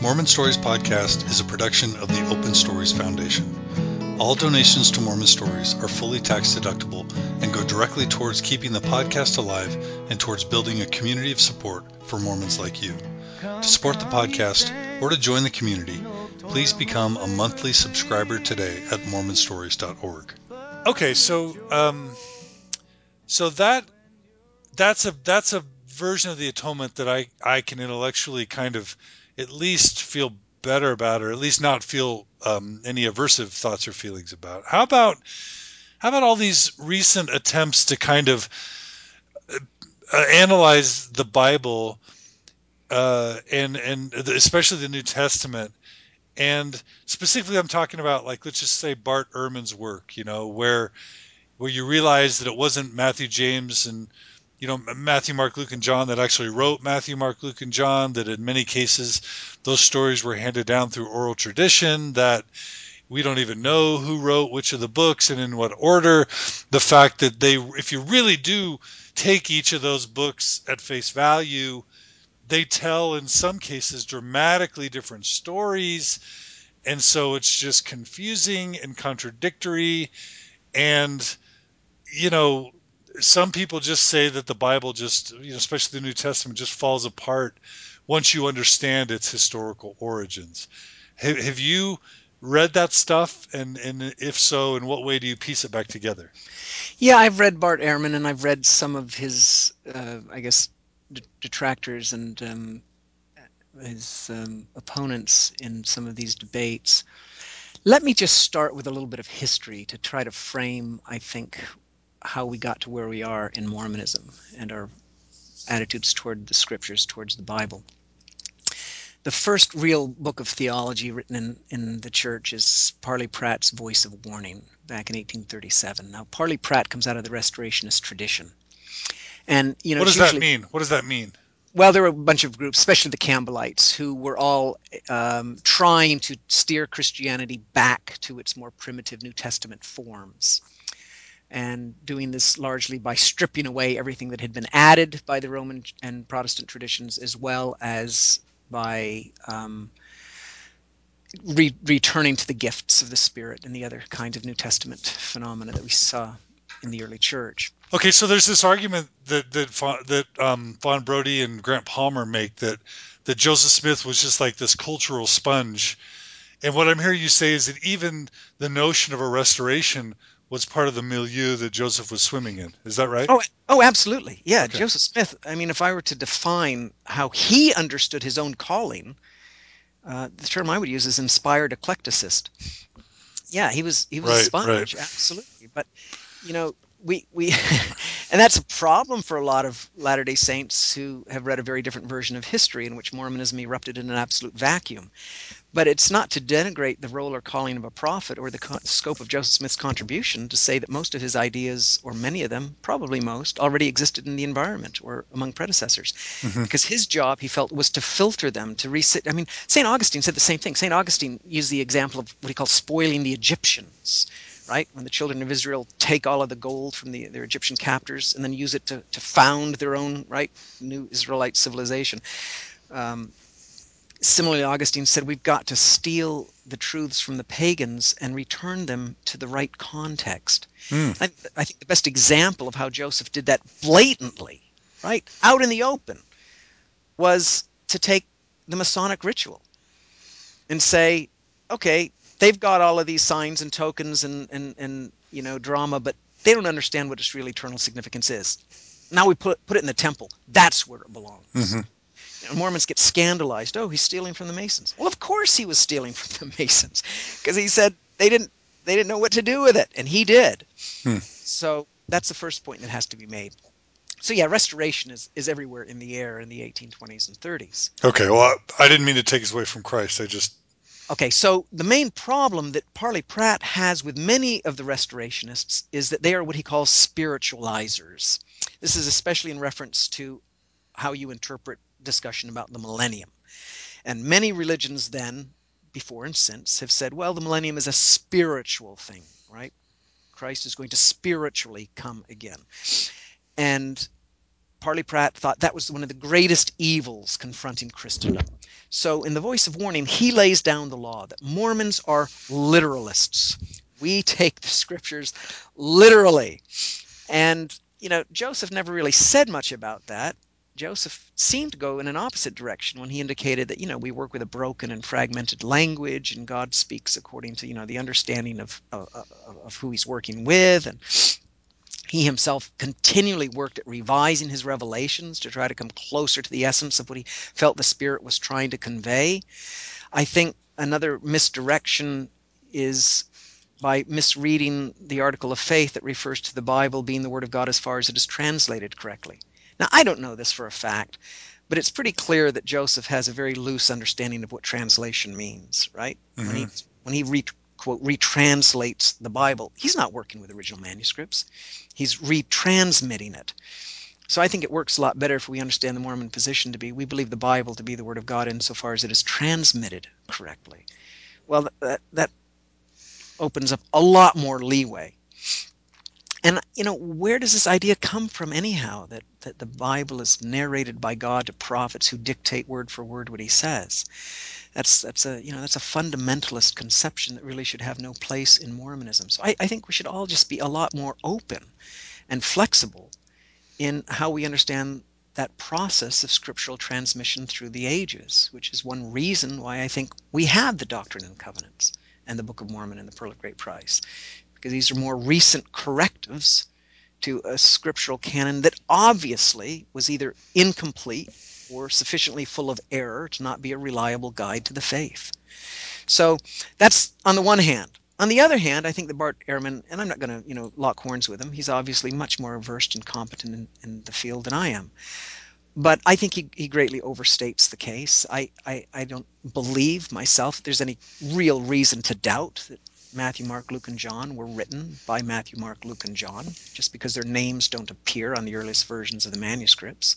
Mormon Stories Podcast is a production of the Open Stories Foundation. All donations to Mormon Stories are fully tax deductible and go directly towards keeping the podcast alive and towards building a community of support for Mormons like you. To support the podcast or to join the community, please become a monthly subscriber today at mormonstories.org. Okay, so um, so that that's a that's a version of the atonement that I I can intellectually kind of at least feel better about, or at least not feel um, any aversive thoughts or feelings about. How about how about all these recent attempts to kind of uh, analyze the Bible uh, and and especially the New Testament, and specifically I'm talking about like let's just say Bart Ehrman's work, you know, where where you realize that it wasn't Matthew, James, and you know Matthew, Mark, Luke, and John that actually wrote Matthew, Mark, Luke, and John. That in many cases those stories were handed down through oral tradition. That we don't even know who wrote which of the books and in what order. The fact that they, if you really do take each of those books at face value, they tell in some cases dramatically different stories. And so it's just confusing and contradictory. And, you know, some people just say that the Bible just, you know, especially the New Testament, just falls apart once you understand its historical origins. Have, have you read that stuff? And, and if so, in what way do you piece it back together? Yeah, I've read Bart Ehrman and I've read some of his, uh, I guess, detractors and um, his um, opponents in some of these debates. Let me just start with a little bit of history to try to frame, I think, how we got to where we are in Mormonism and our attitudes toward the scriptures, towards the Bible. The first real book of theology written in, in the church is Parley Pratt's Voice of Warning back in 1837. Now, Parley Pratt comes out of the Restorationist tradition. And, you know, what does usually, that mean? What does that mean? Well, there were a bunch of groups, especially the Campbellites, who were all um, trying to steer Christianity back to its more primitive New Testament forms and doing this largely by stripping away everything that had been added by the Roman and Protestant traditions, as well as by um, re- returning to the gifts of the Spirit and the other kinds of New Testament phenomena that we saw in the early church. Okay, so there's this argument that that that um, Fawn Brodie and Grant Palmer make that that Joseph Smith was just like this cultural sponge, and what I'm hearing you say is that even the notion of a restoration was part of the milieu that Joseph was swimming in. Is that right? Oh, oh, absolutely. Yeah, okay. Joseph Smith. I mean, if I were to define how he understood his own calling, uh, the term I would use is inspired eclecticist. Yeah, he was he was right, a sponge, right. absolutely. But you know, we we and that's a problem for a lot of latter day saints who have read a very different version of history in which mormonism erupted in an absolute vacuum. But it's not to denigrate the role or calling of a prophet or the co- scope of joseph smith's contribution to say that most of his ideas or many of them probably most already existed in the environment or among predecessors. Mm-hmm. because his job he felt was to filter them to resit i mean st augustine said the same thing. St augustine used the example of what he called spoiling the egyptians right? When the children of Israel take all of the gold from the, their Egyptian captors and then use it to, to found their own, right, new Israelite civilization. Um, similarly, Augustine said we've got to steal the truths from the pagans and return them to the right context. Mm. I, I think the best example of how Joseph did that blatantly, right, out in the open, was to take the Masonic ritual and say, okay, they've got all of these signs and tokens and, and, and you know drama, but they don't understand what its real eternal significance is. Now we put put it in the temple. That's where it belongs. Mm-hmm. Mormons get scandalized. Oh, he's stealing from the Masons. Well, of course he was stealing from the Masons, because he said they didn't they didn't know what to do with it, and he did. Hmm. So that's the first point that has to be made. So yeah, restoration is, is everywhere in the air in the 1820s and 30s. Okay, well, I, I didn't mean to take us away from Christ. I just Okay, so the main problem that Parley Pratt has with many of the restorationists is that they are what he calls spiritualizers. This is especially in reference to how you interpret discussion about the millennium. And many religions then, before and since, have said, well, the millennium is a spiritual thing, right? Christ is going to spiritually come again. And Parley Pratt thought that was one of the greatest evils confronting Christendom So, in the voice of warning, he lays down the law that Mormons are literalists. We take the scriptures literally. And, you know, Joseph never really said much about that. Joseph seemed to go in an opposite direction when he indicated that, you know, we work with a broken and fragmented language and God speaks according to, you know, the understanding of, of, of who he's working with. And he himself continually worked at revising his revelations to try to come closer to the essence of what he felt the Spirit was trying to convey. I think another misdirection is by misreading the article of faith that refers to the Bible being the Word of God as far as it is translated correctly. Now, I don't know this for a fact, but it's pretty clear that Joseph has a very loose understanding of what translation means, right? Mm-hmm. When he when he re, quote retranslates the Bible, he's not working with original manuscripts. He's retransmitting it. So I think it works a lot better if we understand the Mormon position to be we believe the Bible to be the Word of God insofar as it is transmitted correctly. Well, that, that opens up a lot more leeway. And you know, where does this idea come from anyhow that, that the Bible is narrated by God to prophets who dictate word for word what he says? That's that's a you know that's a fundamentalist conception that really should have no place in Mormonism. So I, I think we should all just be a lot more open and flexible in how we understand that process of scriptural transmission through the ages, which is one reason why I think we have the Doctrine and Covenants and the Book of Mormon and the Pearl of Great Price, because these are more recent correctives to a scriptural canon that obviously was either incomplete or sufficiently full of error to not be a reliable guide to the faith. So that's on the one hand. On the other hand, I think that Bart Ehrman, and I'm not going to, you know, lock horns with him. He's obviously much more versed and competent in, in the field than I am. But I think he, he greatly overstates the case. I, I, I don't believe myself that there's any real reason to doubt that Matthew, Mark, Luke, and John were written by Matthew, Mark, Luke, and John, just because their names don't appear on the earliest versions of the manuscripts.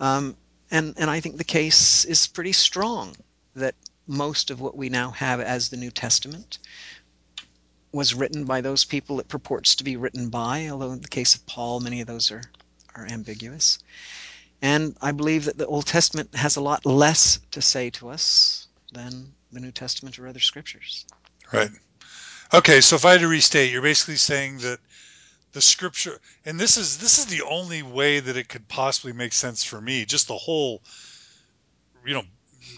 Um, and, and I think the case is pretty strong that most of what we now have as the New Testament was written by those people it purports to be written by, although in the case of Paul, many of those are, are ambiguous. And I believe that the Old Testament has a lot less to say to us than the New Testament or other scriptures. Right. Okay, so if I had to restate, you're basically saying that the scripture and this is this is the only way that it could possibly make sense for me, just the whole you know,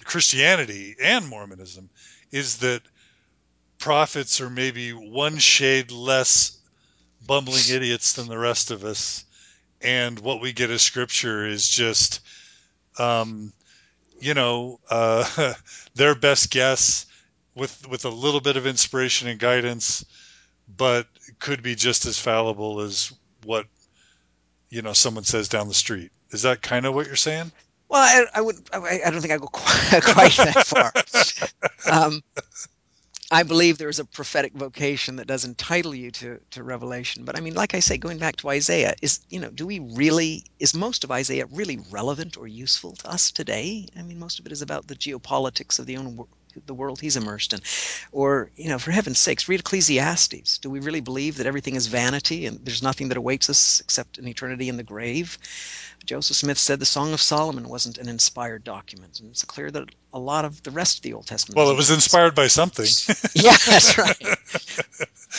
Christianity and Mormonism is that prophets are maybe one shade less bumbling idiots than the rest of us, and what we get as scripture is just, um, you know, uh, their best guess with with a little bit of inspiration and guidance, but could be just as fallible as what you know someone says down the street. Is that kind of what you're saying? Well, I, I would. I, I, don't think I go quite, quite that far. Um, I believe there is a prophetic vocation that does entitle you to, to revelation. But I mean, like I say, going back to Isaiah, is you know, do we really is most of Isaiah really relevant or useful to us today? I mean, most of it is about the geopolitics of the own the world he's immersed in. Or, you know, for heaven's sakes, read Ecclesiastes. Do we really believe that everything is vanity and there's nothing that awaits us except an eternity in the grave? Joseph Smith said the Song of Solomon wasn't an inspired document, and it's clear that a lot of the rest of the Old Testament. Well, it was inspired by something. yeah, that's right.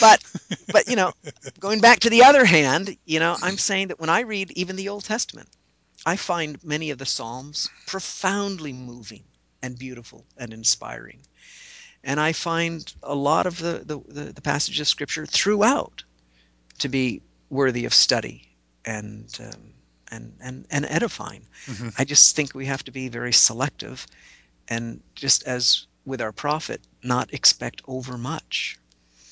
But, but you know, going back to the other hand, you know, I'm saying that when I read even the Old Testament, I find many of the Psalms profoundly moving and beautiful and inspiring. And I find a lot of the, the, the, passages of Scripture throughout to be worthy of study and um, and, and, and edifying. Mm-hmm. I just think we have to be very selective and just as with our prophet, not expect over much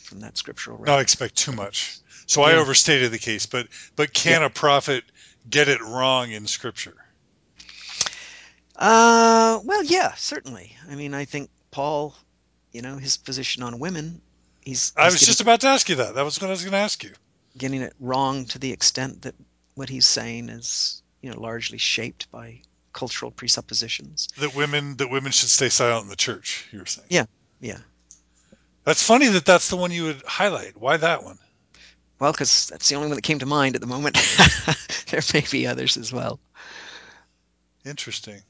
from that scriptural record. Not expect too much. So yeah. I overstated the case, but but can yeah. a prophet get it wrong in scripture? Uh, well, yeah, certainly. I mean, I think Paul, you know, his position on women, he's. he's I was getting, just about to ask you that. That was what I was going to ask you. Getting it wrong to the extent that what he's saying is, you know, largely shaped by cultural presuppositions. That women that women should stay silent in the church. You were saying. Yeah, yeah. That's funny that that's the one you would highlight. Why that one? Well, because that's the only one that came to mind at the moment. there may be others as well. Interesting.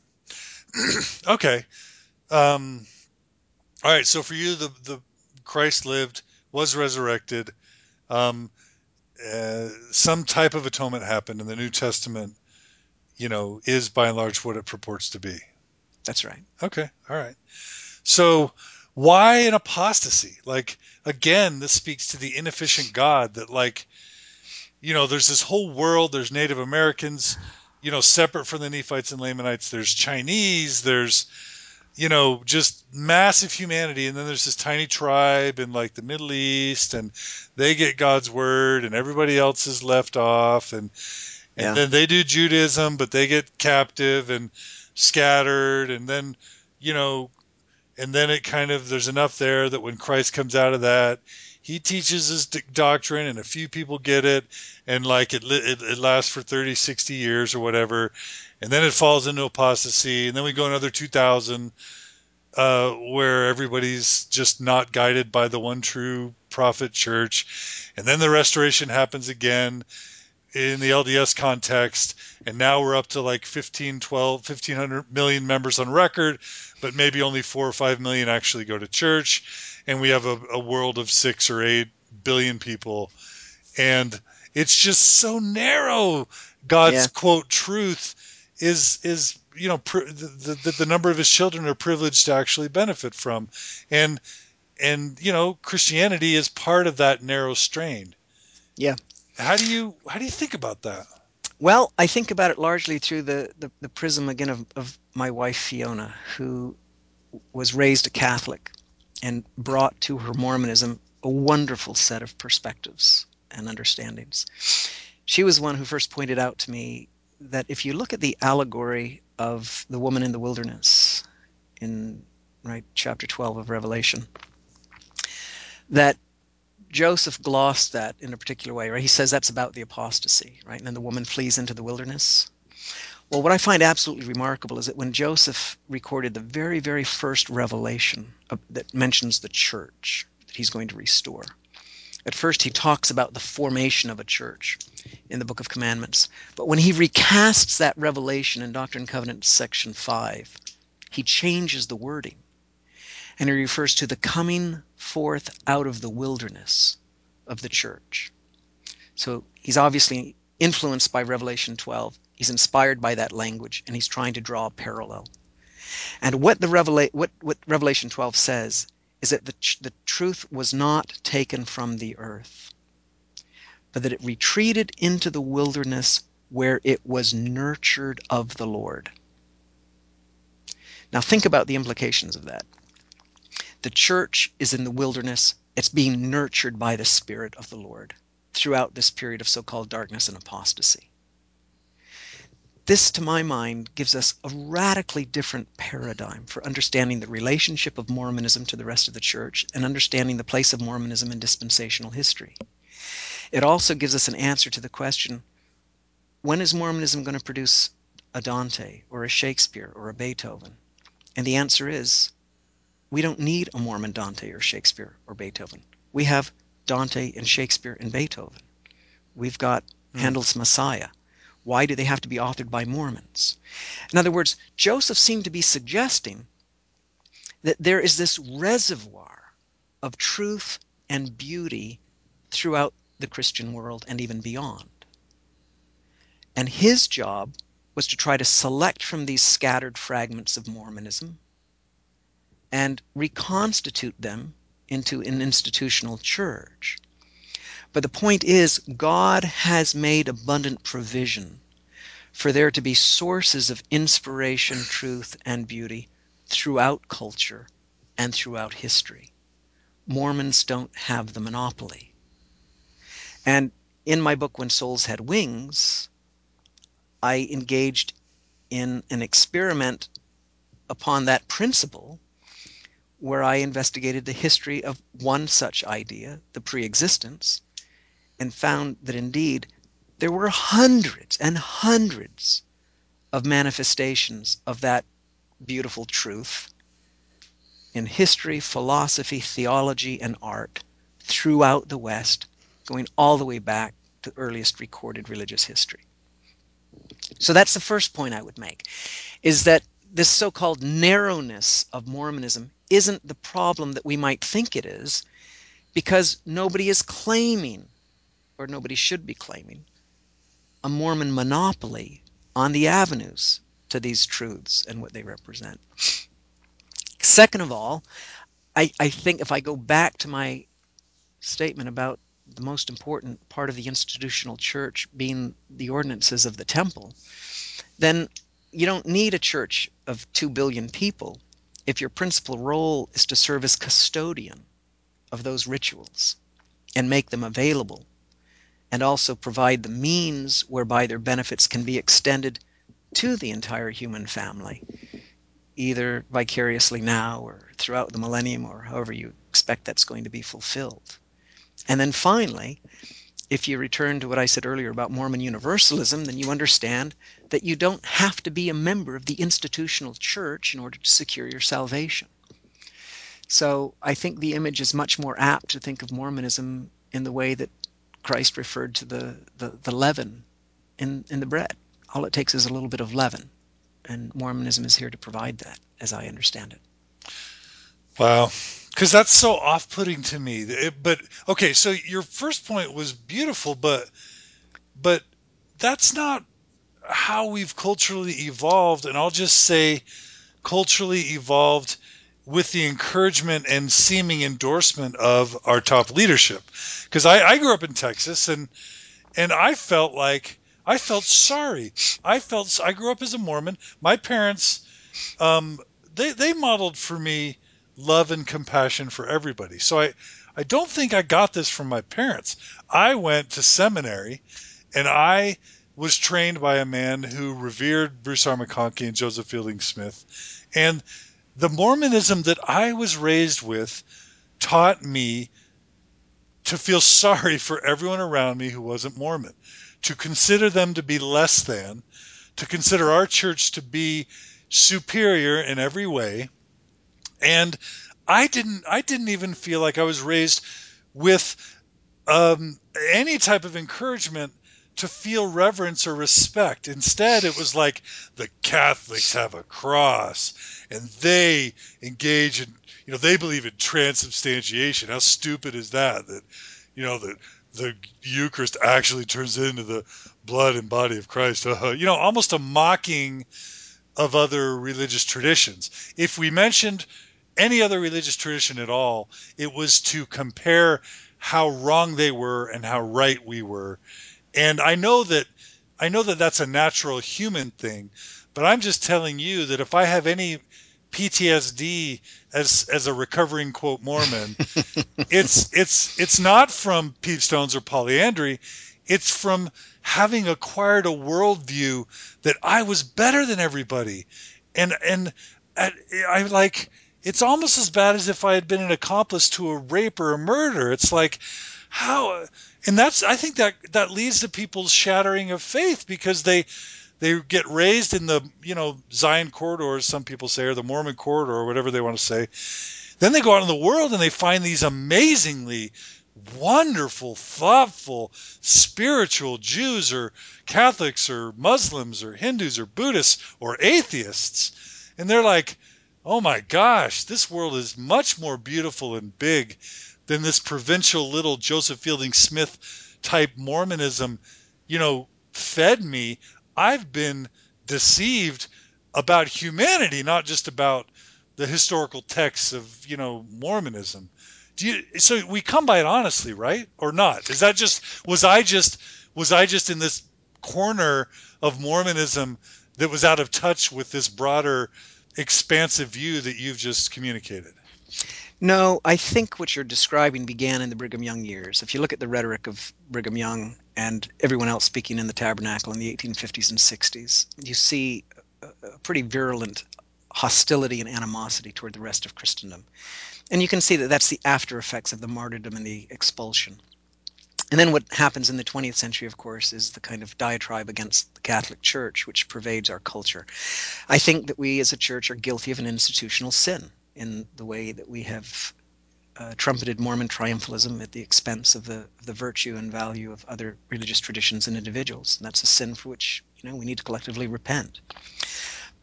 okay. Um, all right. So for you, the the Christ lived, was resurrected. Um, uh, some type of atonement happened in the New Testament. You know, is by and large what it purports to be. That's right. Okay. All right. So why an apostasy? Like again, this speaks to the inefficient God that like you know, there's this whole world, there's Native Americans, you know, separate from the Nephites and Lamanites, there's Chinese, there's you know, just massive humanity and then there's this tiny tribe in like the Middle East and they get God's word and everybody else is left off and and Yeah. then they do Judaism, but they get captive and scattered and then you know and then it kind of there's enough there that when Christ comes out of that, he teaches his doctrine and a few people get it and like it, it it lasts for 30 60 years or whatever. And then it falls into apostasy and then we go another 2000 uh, where everybody's just not guided by the one true prophet church. And then the restoration happens again in the LDS context. And now we're up to like 15, 12, 1500 million members on record, but maybe only four or five million actually go to church. And we have a, a world of six or eight billion people. And it's just so narrow. God's Yeah. quote truth is, is, you know, pr- the, the, the number of his children are privileged to actually benefit from. And, and, you know, Christianity is part of that narrow strain. Yeah. How do you how do you think about that? Well, I think about it largely through the, the, the prism again of, of my wife Fiona, who was raised a Catholic and brought to her Mormonism a wonderful set of perspectives and understandings. She was one who first pointed out to me that if you look at the allegory of the woman in the wilderness in right chapter 12 of Revelation, that Joseph glossed that in a particular way, right? He says that's about the apostasy, right? And then the woman flees into the wilderness. Well, what I find absolutely remarkable is that when Joseph recorded the very, very first revelation of, that mentions the church that he's going to restore, at first he talks about the formation of a church in the Book of Commandments. But when he recasts that revelation in Doctrine and Covenants, section 5, he changes the wording and he refers to the coming forth out of the wilderness of the church. So he's obviously influenced by Revelation 12. He's inspired by that language, and he's trying to draw a parallel. And what the Revela- what, what Revelation 12 says is that the, the truth was not taken from the earth, but that it retreated into the wilderness where it was nurtured of the Lord. Now think about the implications of that. The church is in the wilderness. It's being nurtured by the Spirit of the Lord throughout this period of so called darkness and apostasy. This, to my mind, gives us a radically different paradigm for understanding the relationship of Mormonism to the rest of the church and understanding the place of Mormonism in dispensational history. It also gives us an answer to the question when is Mormonism going to produce a Dante or a Shakespeare or a Beethoven? And the answer is we don't need a Mormon Dante or Shakespeare or Beethoven. We have Dante and Shakespeare and Beethoven. We've got Hmm. Handel's Messiah. Why do they have to be authored by Mormons? In other words, Joseph seemed to be suggesting that there is this reservoir of truth and beauty throughout the Christian world and even beyond. And his job was to try to select from these scattered fragments of Mormonism and reconstitute them into an institutional church. But the point is, God has made abundant provision for there to be sources of inspiration, truth, and beauty throughout culture and throughout history. Mormons don't have the monopoly. And in my book, When Souls Had Wings, I engaged in an experiment upon that principle where I investigated the history of one such idea, the preexistence, and found that indeed there were hundreds and hundreds of manifestations of that beautiful truth in history, philosophy, theology, and art throughout the West, going all the way back to the earliest recorded religious history. So that's the first point I would make is that this so-called narrowness of Mormonism isn't the problem that we might think it is because nobody is claiming or nobody should be claiming a Mormon monopoly on the avenues to these truths and what they represent. Second of all, I, I think if I go back to my statement about the most important part of the institutional church being the ordinances of the temple, then you don't need a church of 2 billion people if your principal role is to serve as custodian of those rituals and make them available and also provide the means whereby their benefits can be extended to the entire human family, either vicariously now or throughout the millennium or however you expect that's going to be fulfilled. And then finally, if you return to what I said earlier about Mormon Universalism, then you understand that you don't have to be a member of the institutional church in order to secure your salvation. So I think the image is much more apt to think of Mormonism in the way that Christ referred to the, the, the leaven in, in the bread. All it takes is a little bit of leaven, and Mormonism is here to provide that, as I understand it. Wow. Because that's so off putting to me. It, but, okay, so your first point was beautiful, but, but that's not how we've culturally evolved. And I'll just say, culturally evolved with the encouragement and seeming endorsement of our top leadership. Because I, I grew up in Texas and and I felt like I felt sorry. I felt I grew up as a Mormon. My parents, um, they they modeled for me love and compassion for everybody. So I I don't think I got this from my parents. I went to seminary, and I was trained by a man who revered Bruce R. McConkie and Joseph Fielding Smith, and the Mormonism that I was raised with taught me to feel sorry for everyone around me who wasn't Mormon, to consider them to be less than, to consider our church to be superior in every way. And I didn't I didn't even feel like I was raised with um, any type of encouragement to feel reverence or respect. Instead, it was like the Catholics have a cross and they engage in, you know, they believe in transubstantiation. How stupid is that? That, you know, that the Eucharist actually turns into the blood and body of Christ. Uh, you know, almost a mocking of other religious traditions. If we mentioned any other religious tradition at all, it was to compare how wrong they were and how right we were and I know that I know that that's a natural human thing, but I'm just telling you that if I have any PTSD as as a recovering quote Mormon, it's it's it's not from peepstones or polyandry, it's from having acquired a worldview that I was better than everybody, and and I, I like it's almost as bad as if I had been an accomplice to a rape or a murder. It's like how and that's I think that that leads to people's shattering of faith because they they get raised in the you know Zion corridor, as some people say, or the Mormon corridor, or whatever they want to say. Then they go out in the world and they find these amazingly wonderful, thoughtful, spiritual Jews or Catholics or Muslims or Hindus or Buddhists or atheists, and they're like, "Oh my gosh, this world is much more beautiful and big than this provincial little Joseph Fielding Smith type Mormonism, you know, fed me. I've been deceived about humanity, not just about the historical texts of, you know, Mormonism. Do you so we come by it honestly, right? Or not? Is that just was I just was I just in this corner of Mormonism that was out of touch with this broader expansive view that you've just communicated? No, I think what you're describing began in the Brigham Young years. If you look at the rhetoric of Brigham Young and everyone else speaking in the tabernacle in the 1850s and 60s, you see a pretty virulent hostility and animosity toward the rest of Christendom. And you can see that that's the after effects of the martyrdom and the expulsion. And then what happens in the 20th century, of course, is the kind of diatribe against the Catholic Church, which pervades our culture. I think that we as a church are guilty of an institutional sin in the way that we have uh, trumpeted Mormon triumphalism at the expense of the the virtue and value of other religious traditions and individuals. And that's a sin for which you know we need to collectively repent.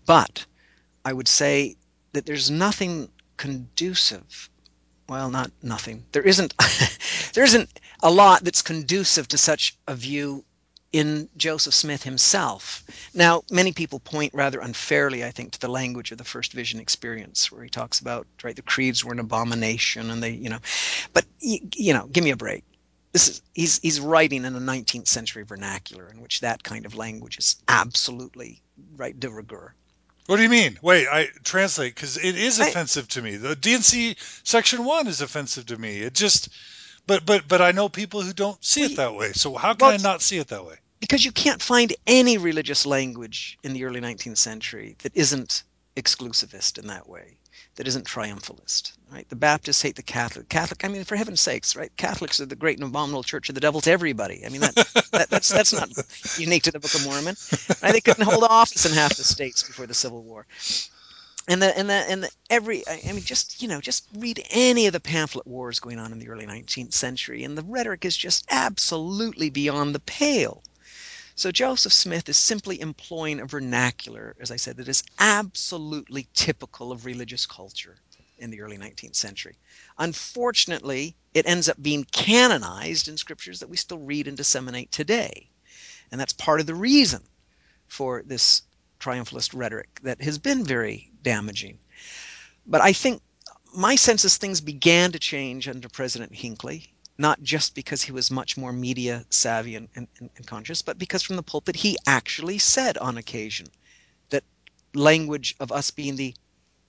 But I would say that there's nothing conducive. Well, not nothing. There isn't. there isn't a lot that's conducive to such a view in Joseph Smith himself. Now, many people point rather unfairly, I think, to the language of the first vision experience, where he talks about right the creeds were an abomination, and they, you know, but you know, give me a break. This is he's he's writing in a 19th century vernacular in which that kind of language is absolutely right de rigueur. What do you mean? Wait, I translate because it is offensive I, to me. The D&C section one is offensive to me. It just but but but I know people who don't see well, it that way. So how can well, I not see it that way? Because you can't find any religious language in the early 19th century that isn't exclusivist in that way, that isn't triumphalist. Right? The Baptists hate the Catholic. Catholic, I mean, for heaven's sakes, right? Catholics are the great and abominable church of the devil to everybody. I mean, that, that that's that's not unique to the Book of Mormon. Right? They couldn't hold office in half the states before the Civil War and the and the and the, every I mean just you know just read any of the pamphlet wars going on in the early 19th century and the rhetoric is just absolutely beyond the pale. So Joseph Smith is simply employing a vernacular as I said that is absolutely typical of religious culture in the early 19th century. Unfortunately, it ends up being canonized in scriptures that we still read and disseminate today. And that's part of the reason for this triumphalist rhetoric that has been very damaging. But I think my sense is things began to change under President Hinckley, not just because he was much more media savvy and, and, and conscious, but because from the pulpit he actually said on occasion that language of us being the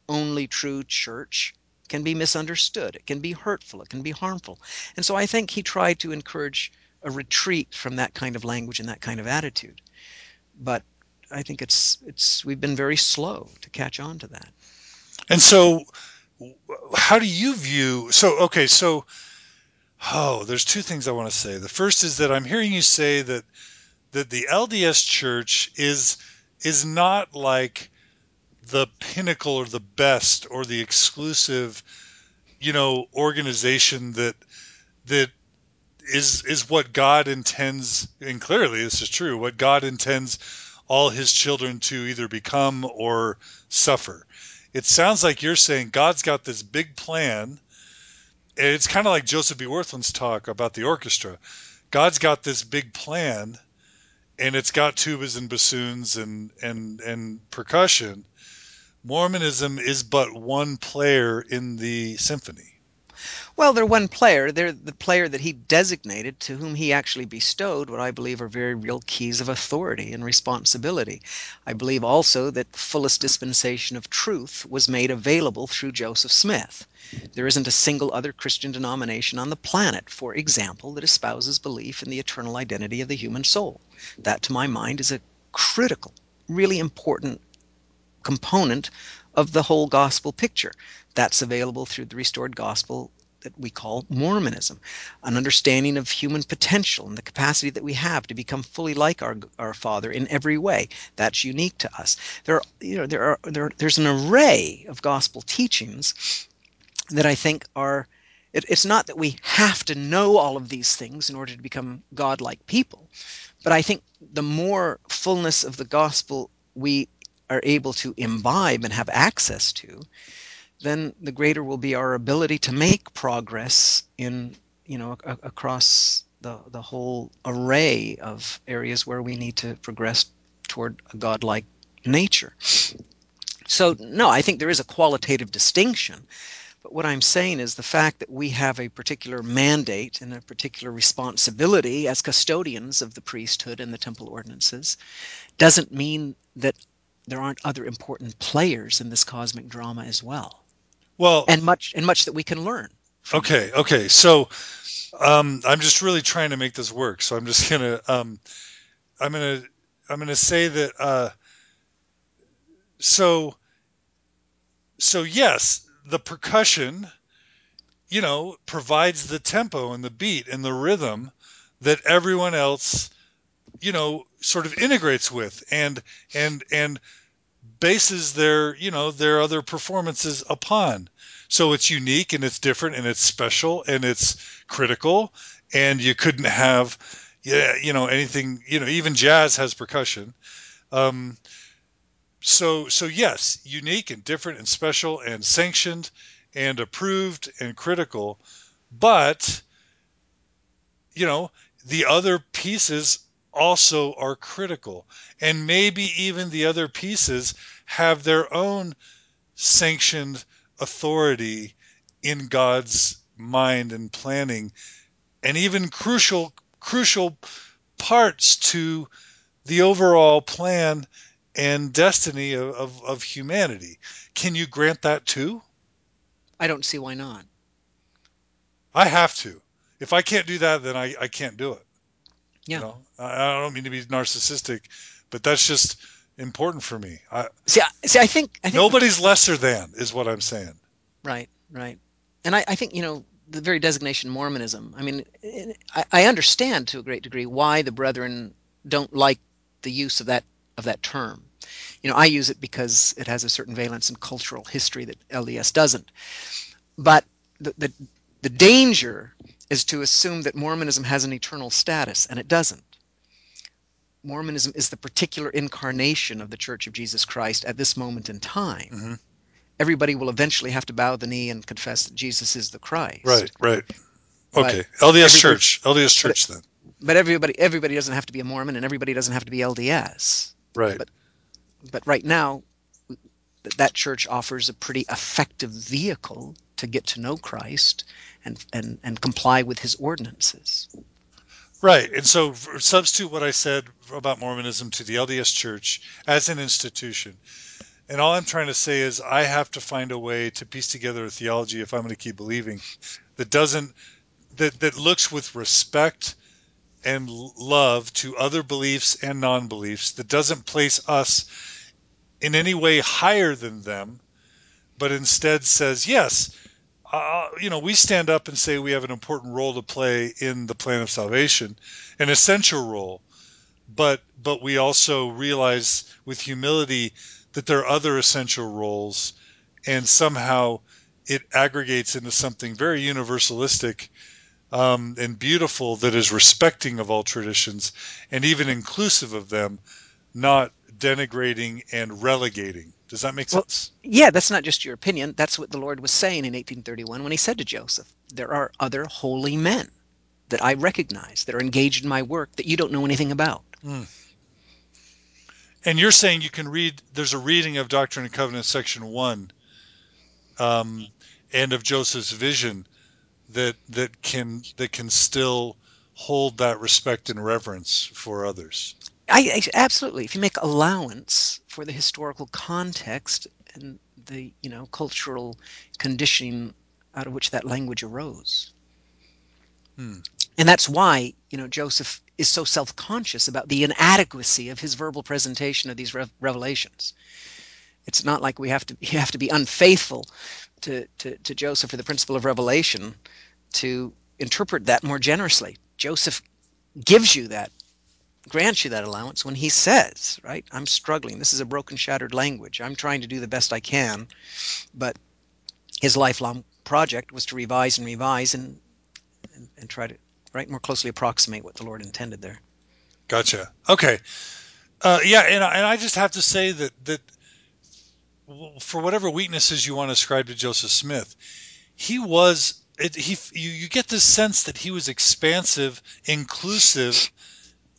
only true church can be misunderstood. It can be hurtful. It can be harmful. And so I think he tried to encourage a retreat from that kind of language and that kind of attitude. But I think it's it's we've been very slow to catch on to that. And so, how do you view? So okay, so oh, there's two things I want to say. The first is that I'm hearing you say that that the LDS Church is is not like the pinnacle or the best or the exclusive, you know, organization that that is is what God intends, and clearly this is true. What God intends all his children to either become or suffer. It sounds like you're saying God's got this big plan. It's kind of like Joseph B. Wirthlin's talk about the orchestra. God's got this big plan, and it's got tubas and bassoons and and and percussion. Mormonism is but one player in the symphony. Well, they're one player. They're the player that he designated, to whom he actually bestowed what I believe are very real keys of authority and responsibility. I believe also that the fullest dispensation of truth was made available through Joseph Smith. There isn't a single other Christian denomination on the planet, for example, that espouses belief in the eternal identity of the human soul. That, to my mind, is a critical, really important component of the whole gospel picture. That's available through the restored gospel that we call Mormonism, an understanding of human potential and the capacity that we have to become fully like our our Father in every way. That's unique to us. There, are, you know, there are there, there's an array of gospel teachings that I think are. It, it's not that we have to know all of these things in order to become godlike people, but I think the more fullness of the gospel we are able to imbibe and have access to, then the greater will be our ability to make progress in you know a, across the the whole array of areas where we need to progress toward a godlike nature. So no, I think there is a qualitative distinction. But what I'm saying is the fact that we have a particular mandate and a particular responsibility as custodians of the priesthood and the temple ordinances doesn't mean that there aren't other important players in this cosmic drama as well. Well, and much and much that we can learn. Okay, okay. So um, I'm just really trying to make this work. So I'm just gonna um, I'm gonna I'm gonna say that uh, so so yes, the percussion, you know, provides the tempo and the beat and the rhythm that everyone else, you know, sort of integrates with and and and bases their you know their other performances upon. So it's unique and it's different and it's special and it's critical and you couldn't have yeah you know anything you know even jazz has percussion. Um, so so yes, unique and different and special and sanctioned and approved and critical, but you know, the other pieces also are critical. And maybe even the other pieces have their own sanctioned authority in God's mind and planning and even crucial crucial parts to the overall plan and destiny of, of, of humanity. Can you grant that too? I don't see why not. I have to. If I can't do that, then I, I can't do it. Yeah. You know, I, I don't mean to be narcissistic, but that's just important for me. I, See, I, see, I think I think nobody's lesser than is what I'm saying. Right, right. And I, I think, you know, the very designation Mormonism, I mean, it- I, I understand to a great degree why the brethren don't like the use of that of that term. You know, I use it because it has a certain valence in cultural history that LDS doesn't. But the, the, the danger is to assume that Mormonism has an eternal status, and it doesn't. Mormonism is the particular incarnation of the Church of Jesus Christ at this moment in time. Mhm. Everybody will eventually have to bow the knee and confess that Jesus is the Christ. Right, right. But Okay. LDS Church. LDS Church then. But everybody everybody doesn't have to be a Mormon and everybody doesn't have to be LDS. Right. but- But right now that church offers a pretty effective vehicle to get to know Christ and and, and comply with his ordinances. Right. And so substitute what I said about Mormonism to the LDS Church as an institution. And all I'm trying to say is I have to find a way to piece together a theology if I'm going to keep believing that doesn't that that looks with respect and love to other beliefs and non-beliefs that doesn't place us in any way higher than them but instead says yes you know, we stand up and say we have an important role to play in the plan of salvation, an essential role, but but we also realize with humility that there are other essential roles, and somehow it aggregates into something very universalistic um, and beautiful that is respecting of all traditions and even inclusive of them, not denigrating and relegating. Does that make Well, sense? Yeah, that's not just your opinion. That's what the Lord was saying in 1831 when he said to Joseph, There are other holy men that I recognize that are engaged in my work that you don't know anything about. And you're saying you can read. There's a reading of Doctrine and Covenants, section one, um, and of Joseph's vision that that can that can still hold that respect and reverence for others. I, I absolutely. If you make allowance for the historical context and the you know cultural conditioning out of which that language arose, Hmm. and that's why you know Joseph is so self-conscious about the inadequacy of his verbal presentation of these rev- revelations. It's not like we have to you have to be unfaithful to, to to Joseph or the principle of revelation to interpret that more generously. Joseph gives you that grants you that allowance when he says, right, I'm struggling. This is a broken, shattered language. I'm trying to do the best I can. But his lifelong project was to revise and revise and, and, and try to, right, more closely approximate what the Lord intended there. Gotcha. Okay. Uh, yeah, and and I just have to say that that for whatever weaknesses you want to ascribe to Joseph Smith, he was it, he you, you get this sense that he was expansive, inclusive,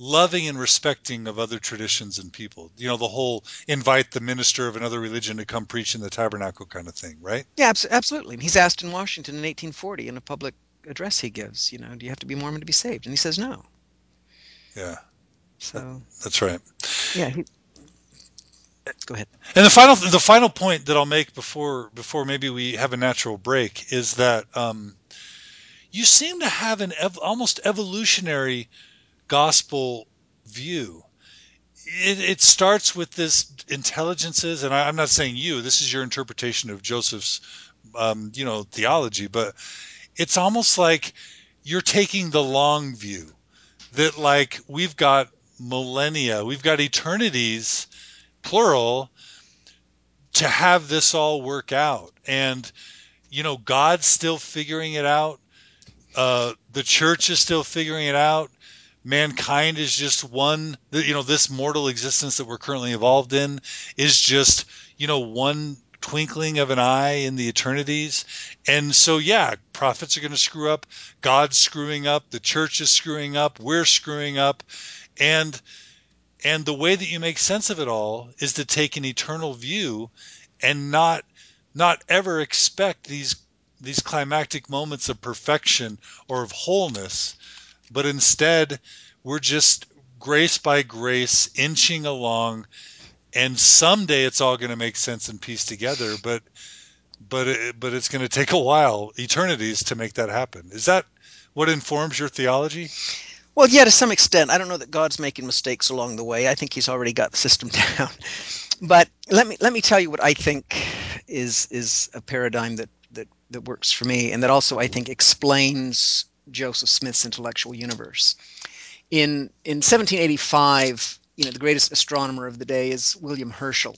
loving and respecting of other traditions and people. You know, the whole invite the minister of another religion to come preach in the tabernacle kind of thing, right? Yeah, abs- absolutely. He's asked in Washington in 1840 in a public address he gives, you know, do you have to be Mormon to be saved? And he says no. Yeah, So, that's right. yeah, he, go ahead. And the final the final point that I'll make before before maybe we have a natural break is that um, you seem to have an ev- almost evolutionary gospel view. It, it starts with this intelligences, and I, I'm not saying you. This is your interpretation of Joseph's, um, you know, theology, but it's almost like you're taking the long view. That like we've got millennia, we've got eternities, plural, to have this all work out. And, you know, God's still figuring it out. Uh, the church is still figuring it out. Mankind is just one you know this mortal existence that we're currently involved in is just you know one twinkling of an eye in the eternities. And so yeah prophets are going to screw up. God's screwing up. The church is screwing up. We're screwing up. And and the way that you make sense of it all is to take an eternal view and not not ever expect these these climactic moments of perfection or of wholeness but instead we're just grace by grace inching along and someday it's all going to make sense and piece together but but it, but it's going to take a while eternities to make that happen. Is that what informs your theology? Well yeah to some extent. I don't know that god's making mistakes along the way. I think he's already got the system down. But let me let me tell you what i think is is a paradigm that that that works for me and that also i think explains Joseph Smith's intellectual universe. In in 1785, you know, the greatest astronomer of the day is William Herschel,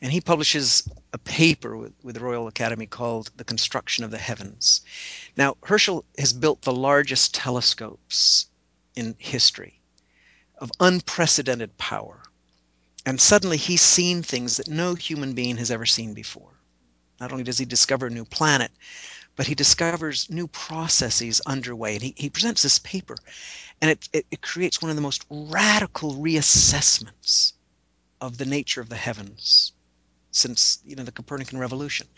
and he publishes a paper with, with the Royal Academy called "The Construction of the Heavens." Now, Herschel has built the largest telescopes in history, of unprecedented power, and suddenly he's seen things that no human being has ever seen before. Not only does he discover a new planet, but he discovers new processes underway. And he, he presents this paper, and it, it, it creates one of the most radical reassessments of the nature of the heavens since you know the Copernican revolution.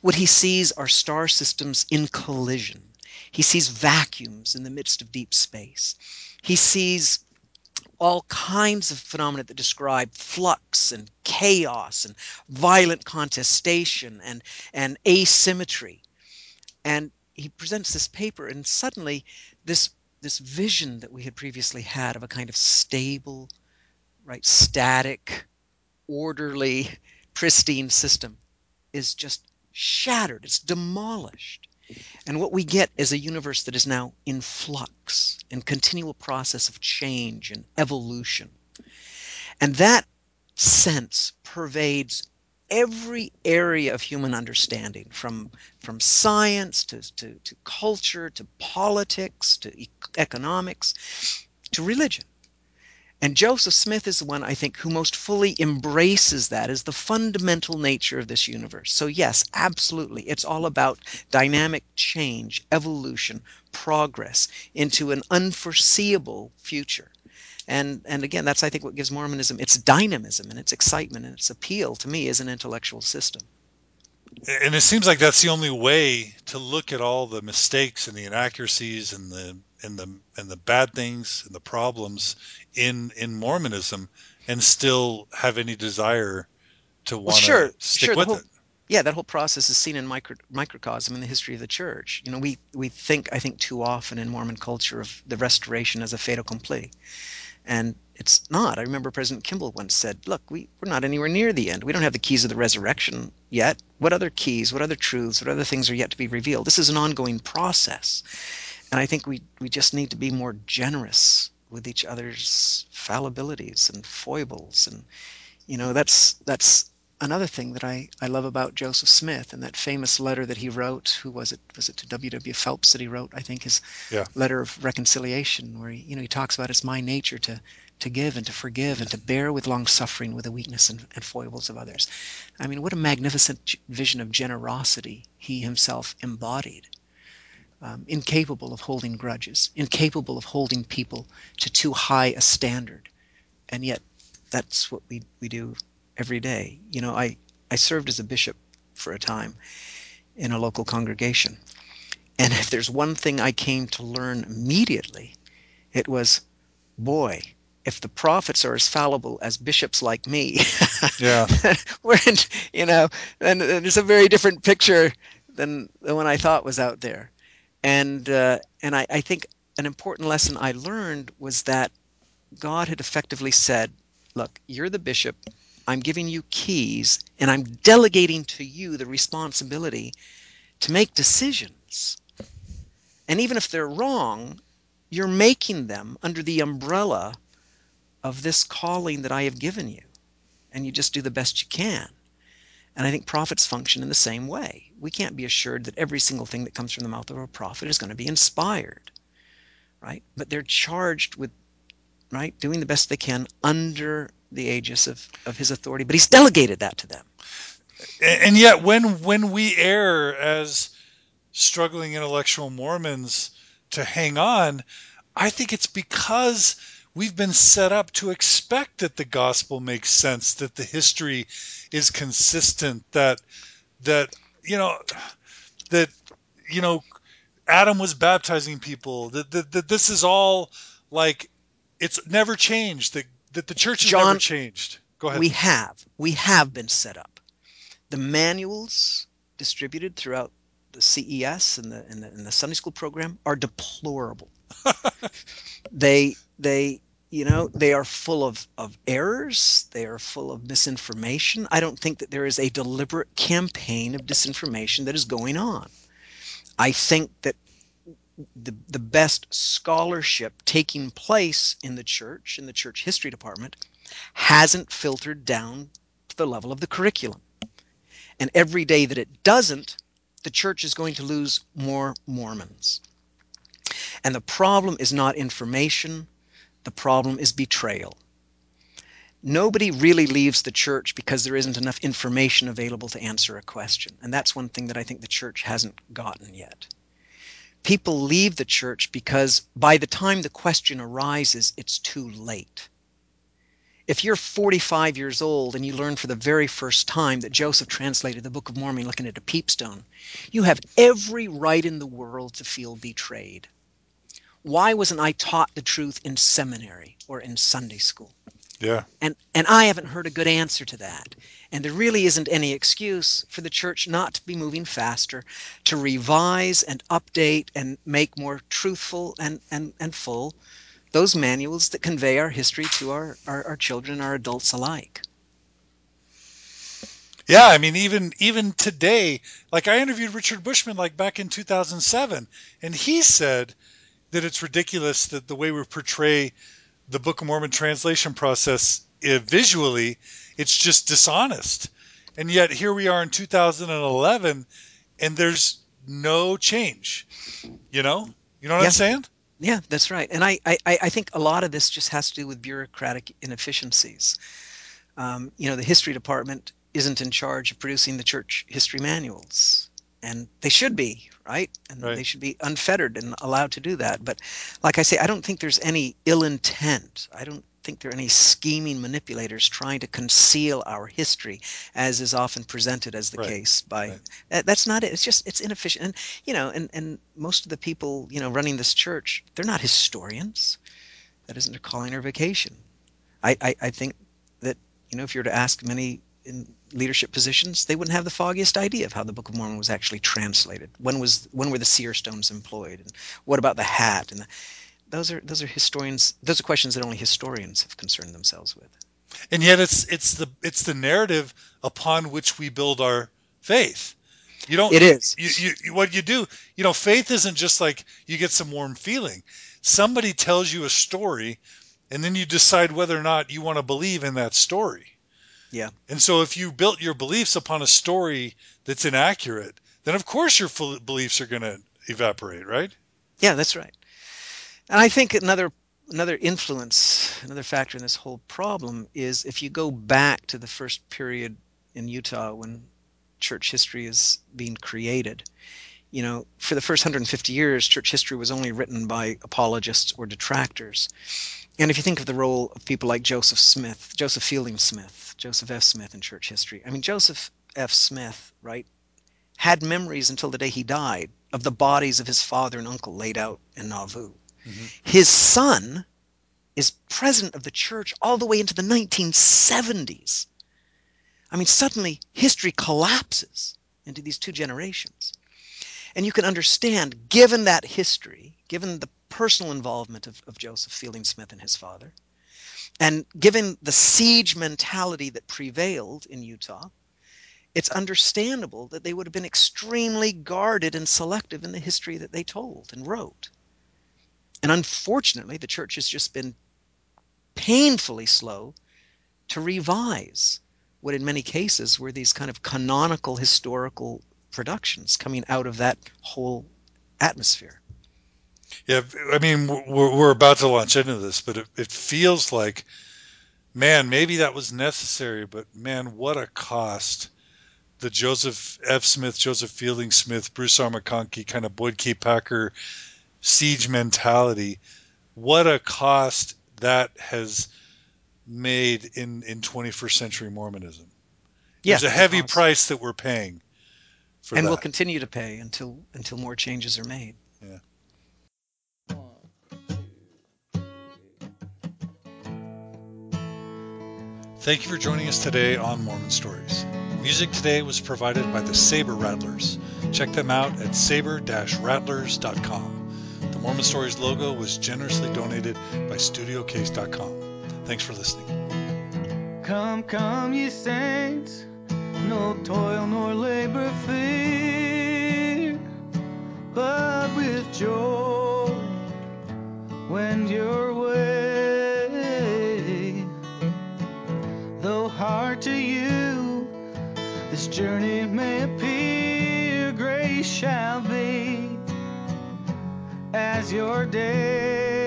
What he sees are star systems in collision. He sees vacuums in the midst of deep space. He sees all kinds of phenomena that describe flux and chaos and violent contestation and, and asymmetry and he presents this paper and suddenly this this vision that we had previously had of a kind of stable right static orderly pristine system is just shattered. It's demolished. And what we get is a universe that is now in flux in continual process of change and evolution. And that sense pervades every area of human understanding from from science to, to, to culture to politics to e- economics to religion. And joseph smith is the one i think who most fully embraces that as the fundamental nature of this universe. So yes absolutely it's all about dynamic change evolution progress into an unforeseeable future and and again that's i think what gives mormonism its dynamism and its excitement and its appeal to me as an intellectual system. And it seems like that's the only way to look at all the mistakes and the inaccuracies and the and the and the bad things and the problems in in mormonism and still have any desire to want well, sure, to stick sure, with whole, it. Yeah that whole process is seen in micro, microcosm in the history of the church. You know we we think i think too often in mormon culture of the restoration as a fait accompli and it's not. I remember President Kimball once said, Look, we, we're not anywhere near the end. We don't have the keys of the resurrection yet. What other keys, what other truths, what other things are yet to be revealed? This is an ongoing process. And I think we, we just need to be more generous with each other's fallibilities and foibles. And, you know, that's, that's another thing that I, I love about Joseph Smith and that famous letter that he wrote. Who was it? Was it to W. W. Phelps that he wrote? I think his yeah. letter of reconciliation, where he, you know he talks about it's my nature to to give and to forgive and to bear with long suffering with the weakness and, and foibles of others. I mean, what a magnificent vision of generosity he himself embodied. Um, incapable of holding grudges, incapable of holding people to too high a standard, and yet that's what we, we do every day. You know, I, I served as a bishop for a time in a local congregation. And if there's one thing I came to learn immediately, it was boy, if the prophets are as fallible as bishops like me, yeah, we're in, you know, and, and it's a very different picture than the one I thought was out there. And uh, and I, I think an important lesson I learned was that God had effectively said, "Look, you're the bishop. I'm giving you keys and I'm delegating to you the responsibility to make decisions. And even if they're wrong, you're making them under the umbrella of this calling that I have given you. And you just do the best you can. And I think prophets function in the same way. We can't be assured that every single thing that comes from the mouth of a prophet is going to be inspired. right? But they're charged with right doing the best they can under the aegis of, of his authority. But he's delegated that to them. And yet, when when we err as struggling intellectual Mormons to hang on, I think it's because we've been set up to expect that the gospel makes sense, that the history is consistent, that that you know that you know Adam was baptizing people, that that, that this is all like it's never changed, that that the church has John, never changed. Go ahead. We have. We have been set up. The manuals distributed throughout the CES and the, and the, and the Sunday school program are deplorable. they they you know they are full of, of errors they are full of misinformation i don't think that there is a deliberate campaign of disinformation that is going on i think that the, the best scholarship taking place in the church in the church history department hasn't filtered down to the level of the curriculum and every day that it doesn't the church is going to lose more mormons and the problem is not information the problem is betrayal. Nobody really leaves the church because there isn't enough information available to answer a question. And that's one thing that I think the church hasn't gotten yet. People leave the church because by the time the question arises, it's too late. If you're 45 years old and you learn for the very first time that Joseph translated the Book of Mormon looking at a peepstone, you have every right in the world to feel betrayed why wasn't I taught the truth in seminary or in Sunday school? Yeah. And and I haven't heard a good answer to that. And there really isn't any excuse for the church not to be moving faster to revise and update and make more truthful and and, and full those manuals that convey our history to our, our, our children, our adults alike. Yeah, I mean, even even today, like I interviewed Richard Bushman like back in 2007, and he said that it's ridiculous that the way we portray the Book of Mormon translation process uh, visually, it's just dishonest. And yet here we are in 2011, and there's no change. You know, you know what yeah. I'm saying? Yeah, that's right. And I, I, I think a lot of this just has to do with bureaucratic inefficiencies. Um, you know, the history department isn't in charge of producing the church history manuals and they should be right? And right. they should be unfettered and allowed to do that. But like i say i don't think there's any ill intent. I don't think there are any scheming manipulators trying to conceal our history as is often presented as the right. case by right. that's not it. It's just it's inefficient. And you know and and most of the people you know running this church they're not historians. That isn't their calling or vocation. I i, I think that you know if you were to ask many in leadership positions, they wouldn't have the foggiest idea of how the Book of Mormon was actually translated. When was when were the seer stones employed, and what about the hat? And the, those are those are historians. Those are questions that only historians have concerned themselves with. And yet, it's it's the it's the narrative upon which we build our faith. You don't. It is. You, you, what you do. You know, faith isn't just like you get some warm feeling. Somebody tells you a story, and then you decide whether or not you want to believe in that story. Yeah. And so if you built your beliefs upon a story that's inaccurate, then of course your beliefs are going to evaporate, right? Yeah, that's right. And I think another another influence, another factor in this whole problem is if you go back to the first period in Utah when church history is being created, you know, for the first 150 years, church history was only written by apologists or detractors. And if you think of the role of people like Joseph Smith, Joseph Fielding Smith, Joseph F. Smith in church history, I mean, Joseph F. Smith, right, had memories until the day he died of the bodies of his father and uncle laid out in Nauvoo. Mm-hmm. His son is president of the church all the way into the 1970s. I mean, suddenly history collapses into these two generations. And you can understand, given that history, given the personal involvement of, of Joseph Fielding Smith and his father, and given the siege mentality that prevailed in Utah, it's understandable that they would have been extremely guarded and selective in the history that they told and wrote. And unfortunately, the church has just been painfully slow to revise what, in many cases, were these kind of canonical historical productions coming out of that whole atmosphere. Yeah, I mean, we're, we're about to launch into this, but it, it feels like, man, maybe that was necessary, but man, what a cost the Joseph F. Smith, Joseph Fielding Smith, Bruce R. McConkie kind of Boyd K. Packer siege mentality. What a cost that has made in, in 21st century Mormonism. Yes, There's a heavy price that we're paying for and that. we'll continue to pay until until more changes are made. Thank you for joining us today on Mormon Stories. Music today was provided by the Saber Rattlers. Check them out at saber-rattlers.com. The Mormon Stories logo was generously donated by StudioCase.com. Thanks for listening. Come, come, ye saints, no toil nor labor fear, but with joy wend your way. To you this journey may appear, grace shall be as your day.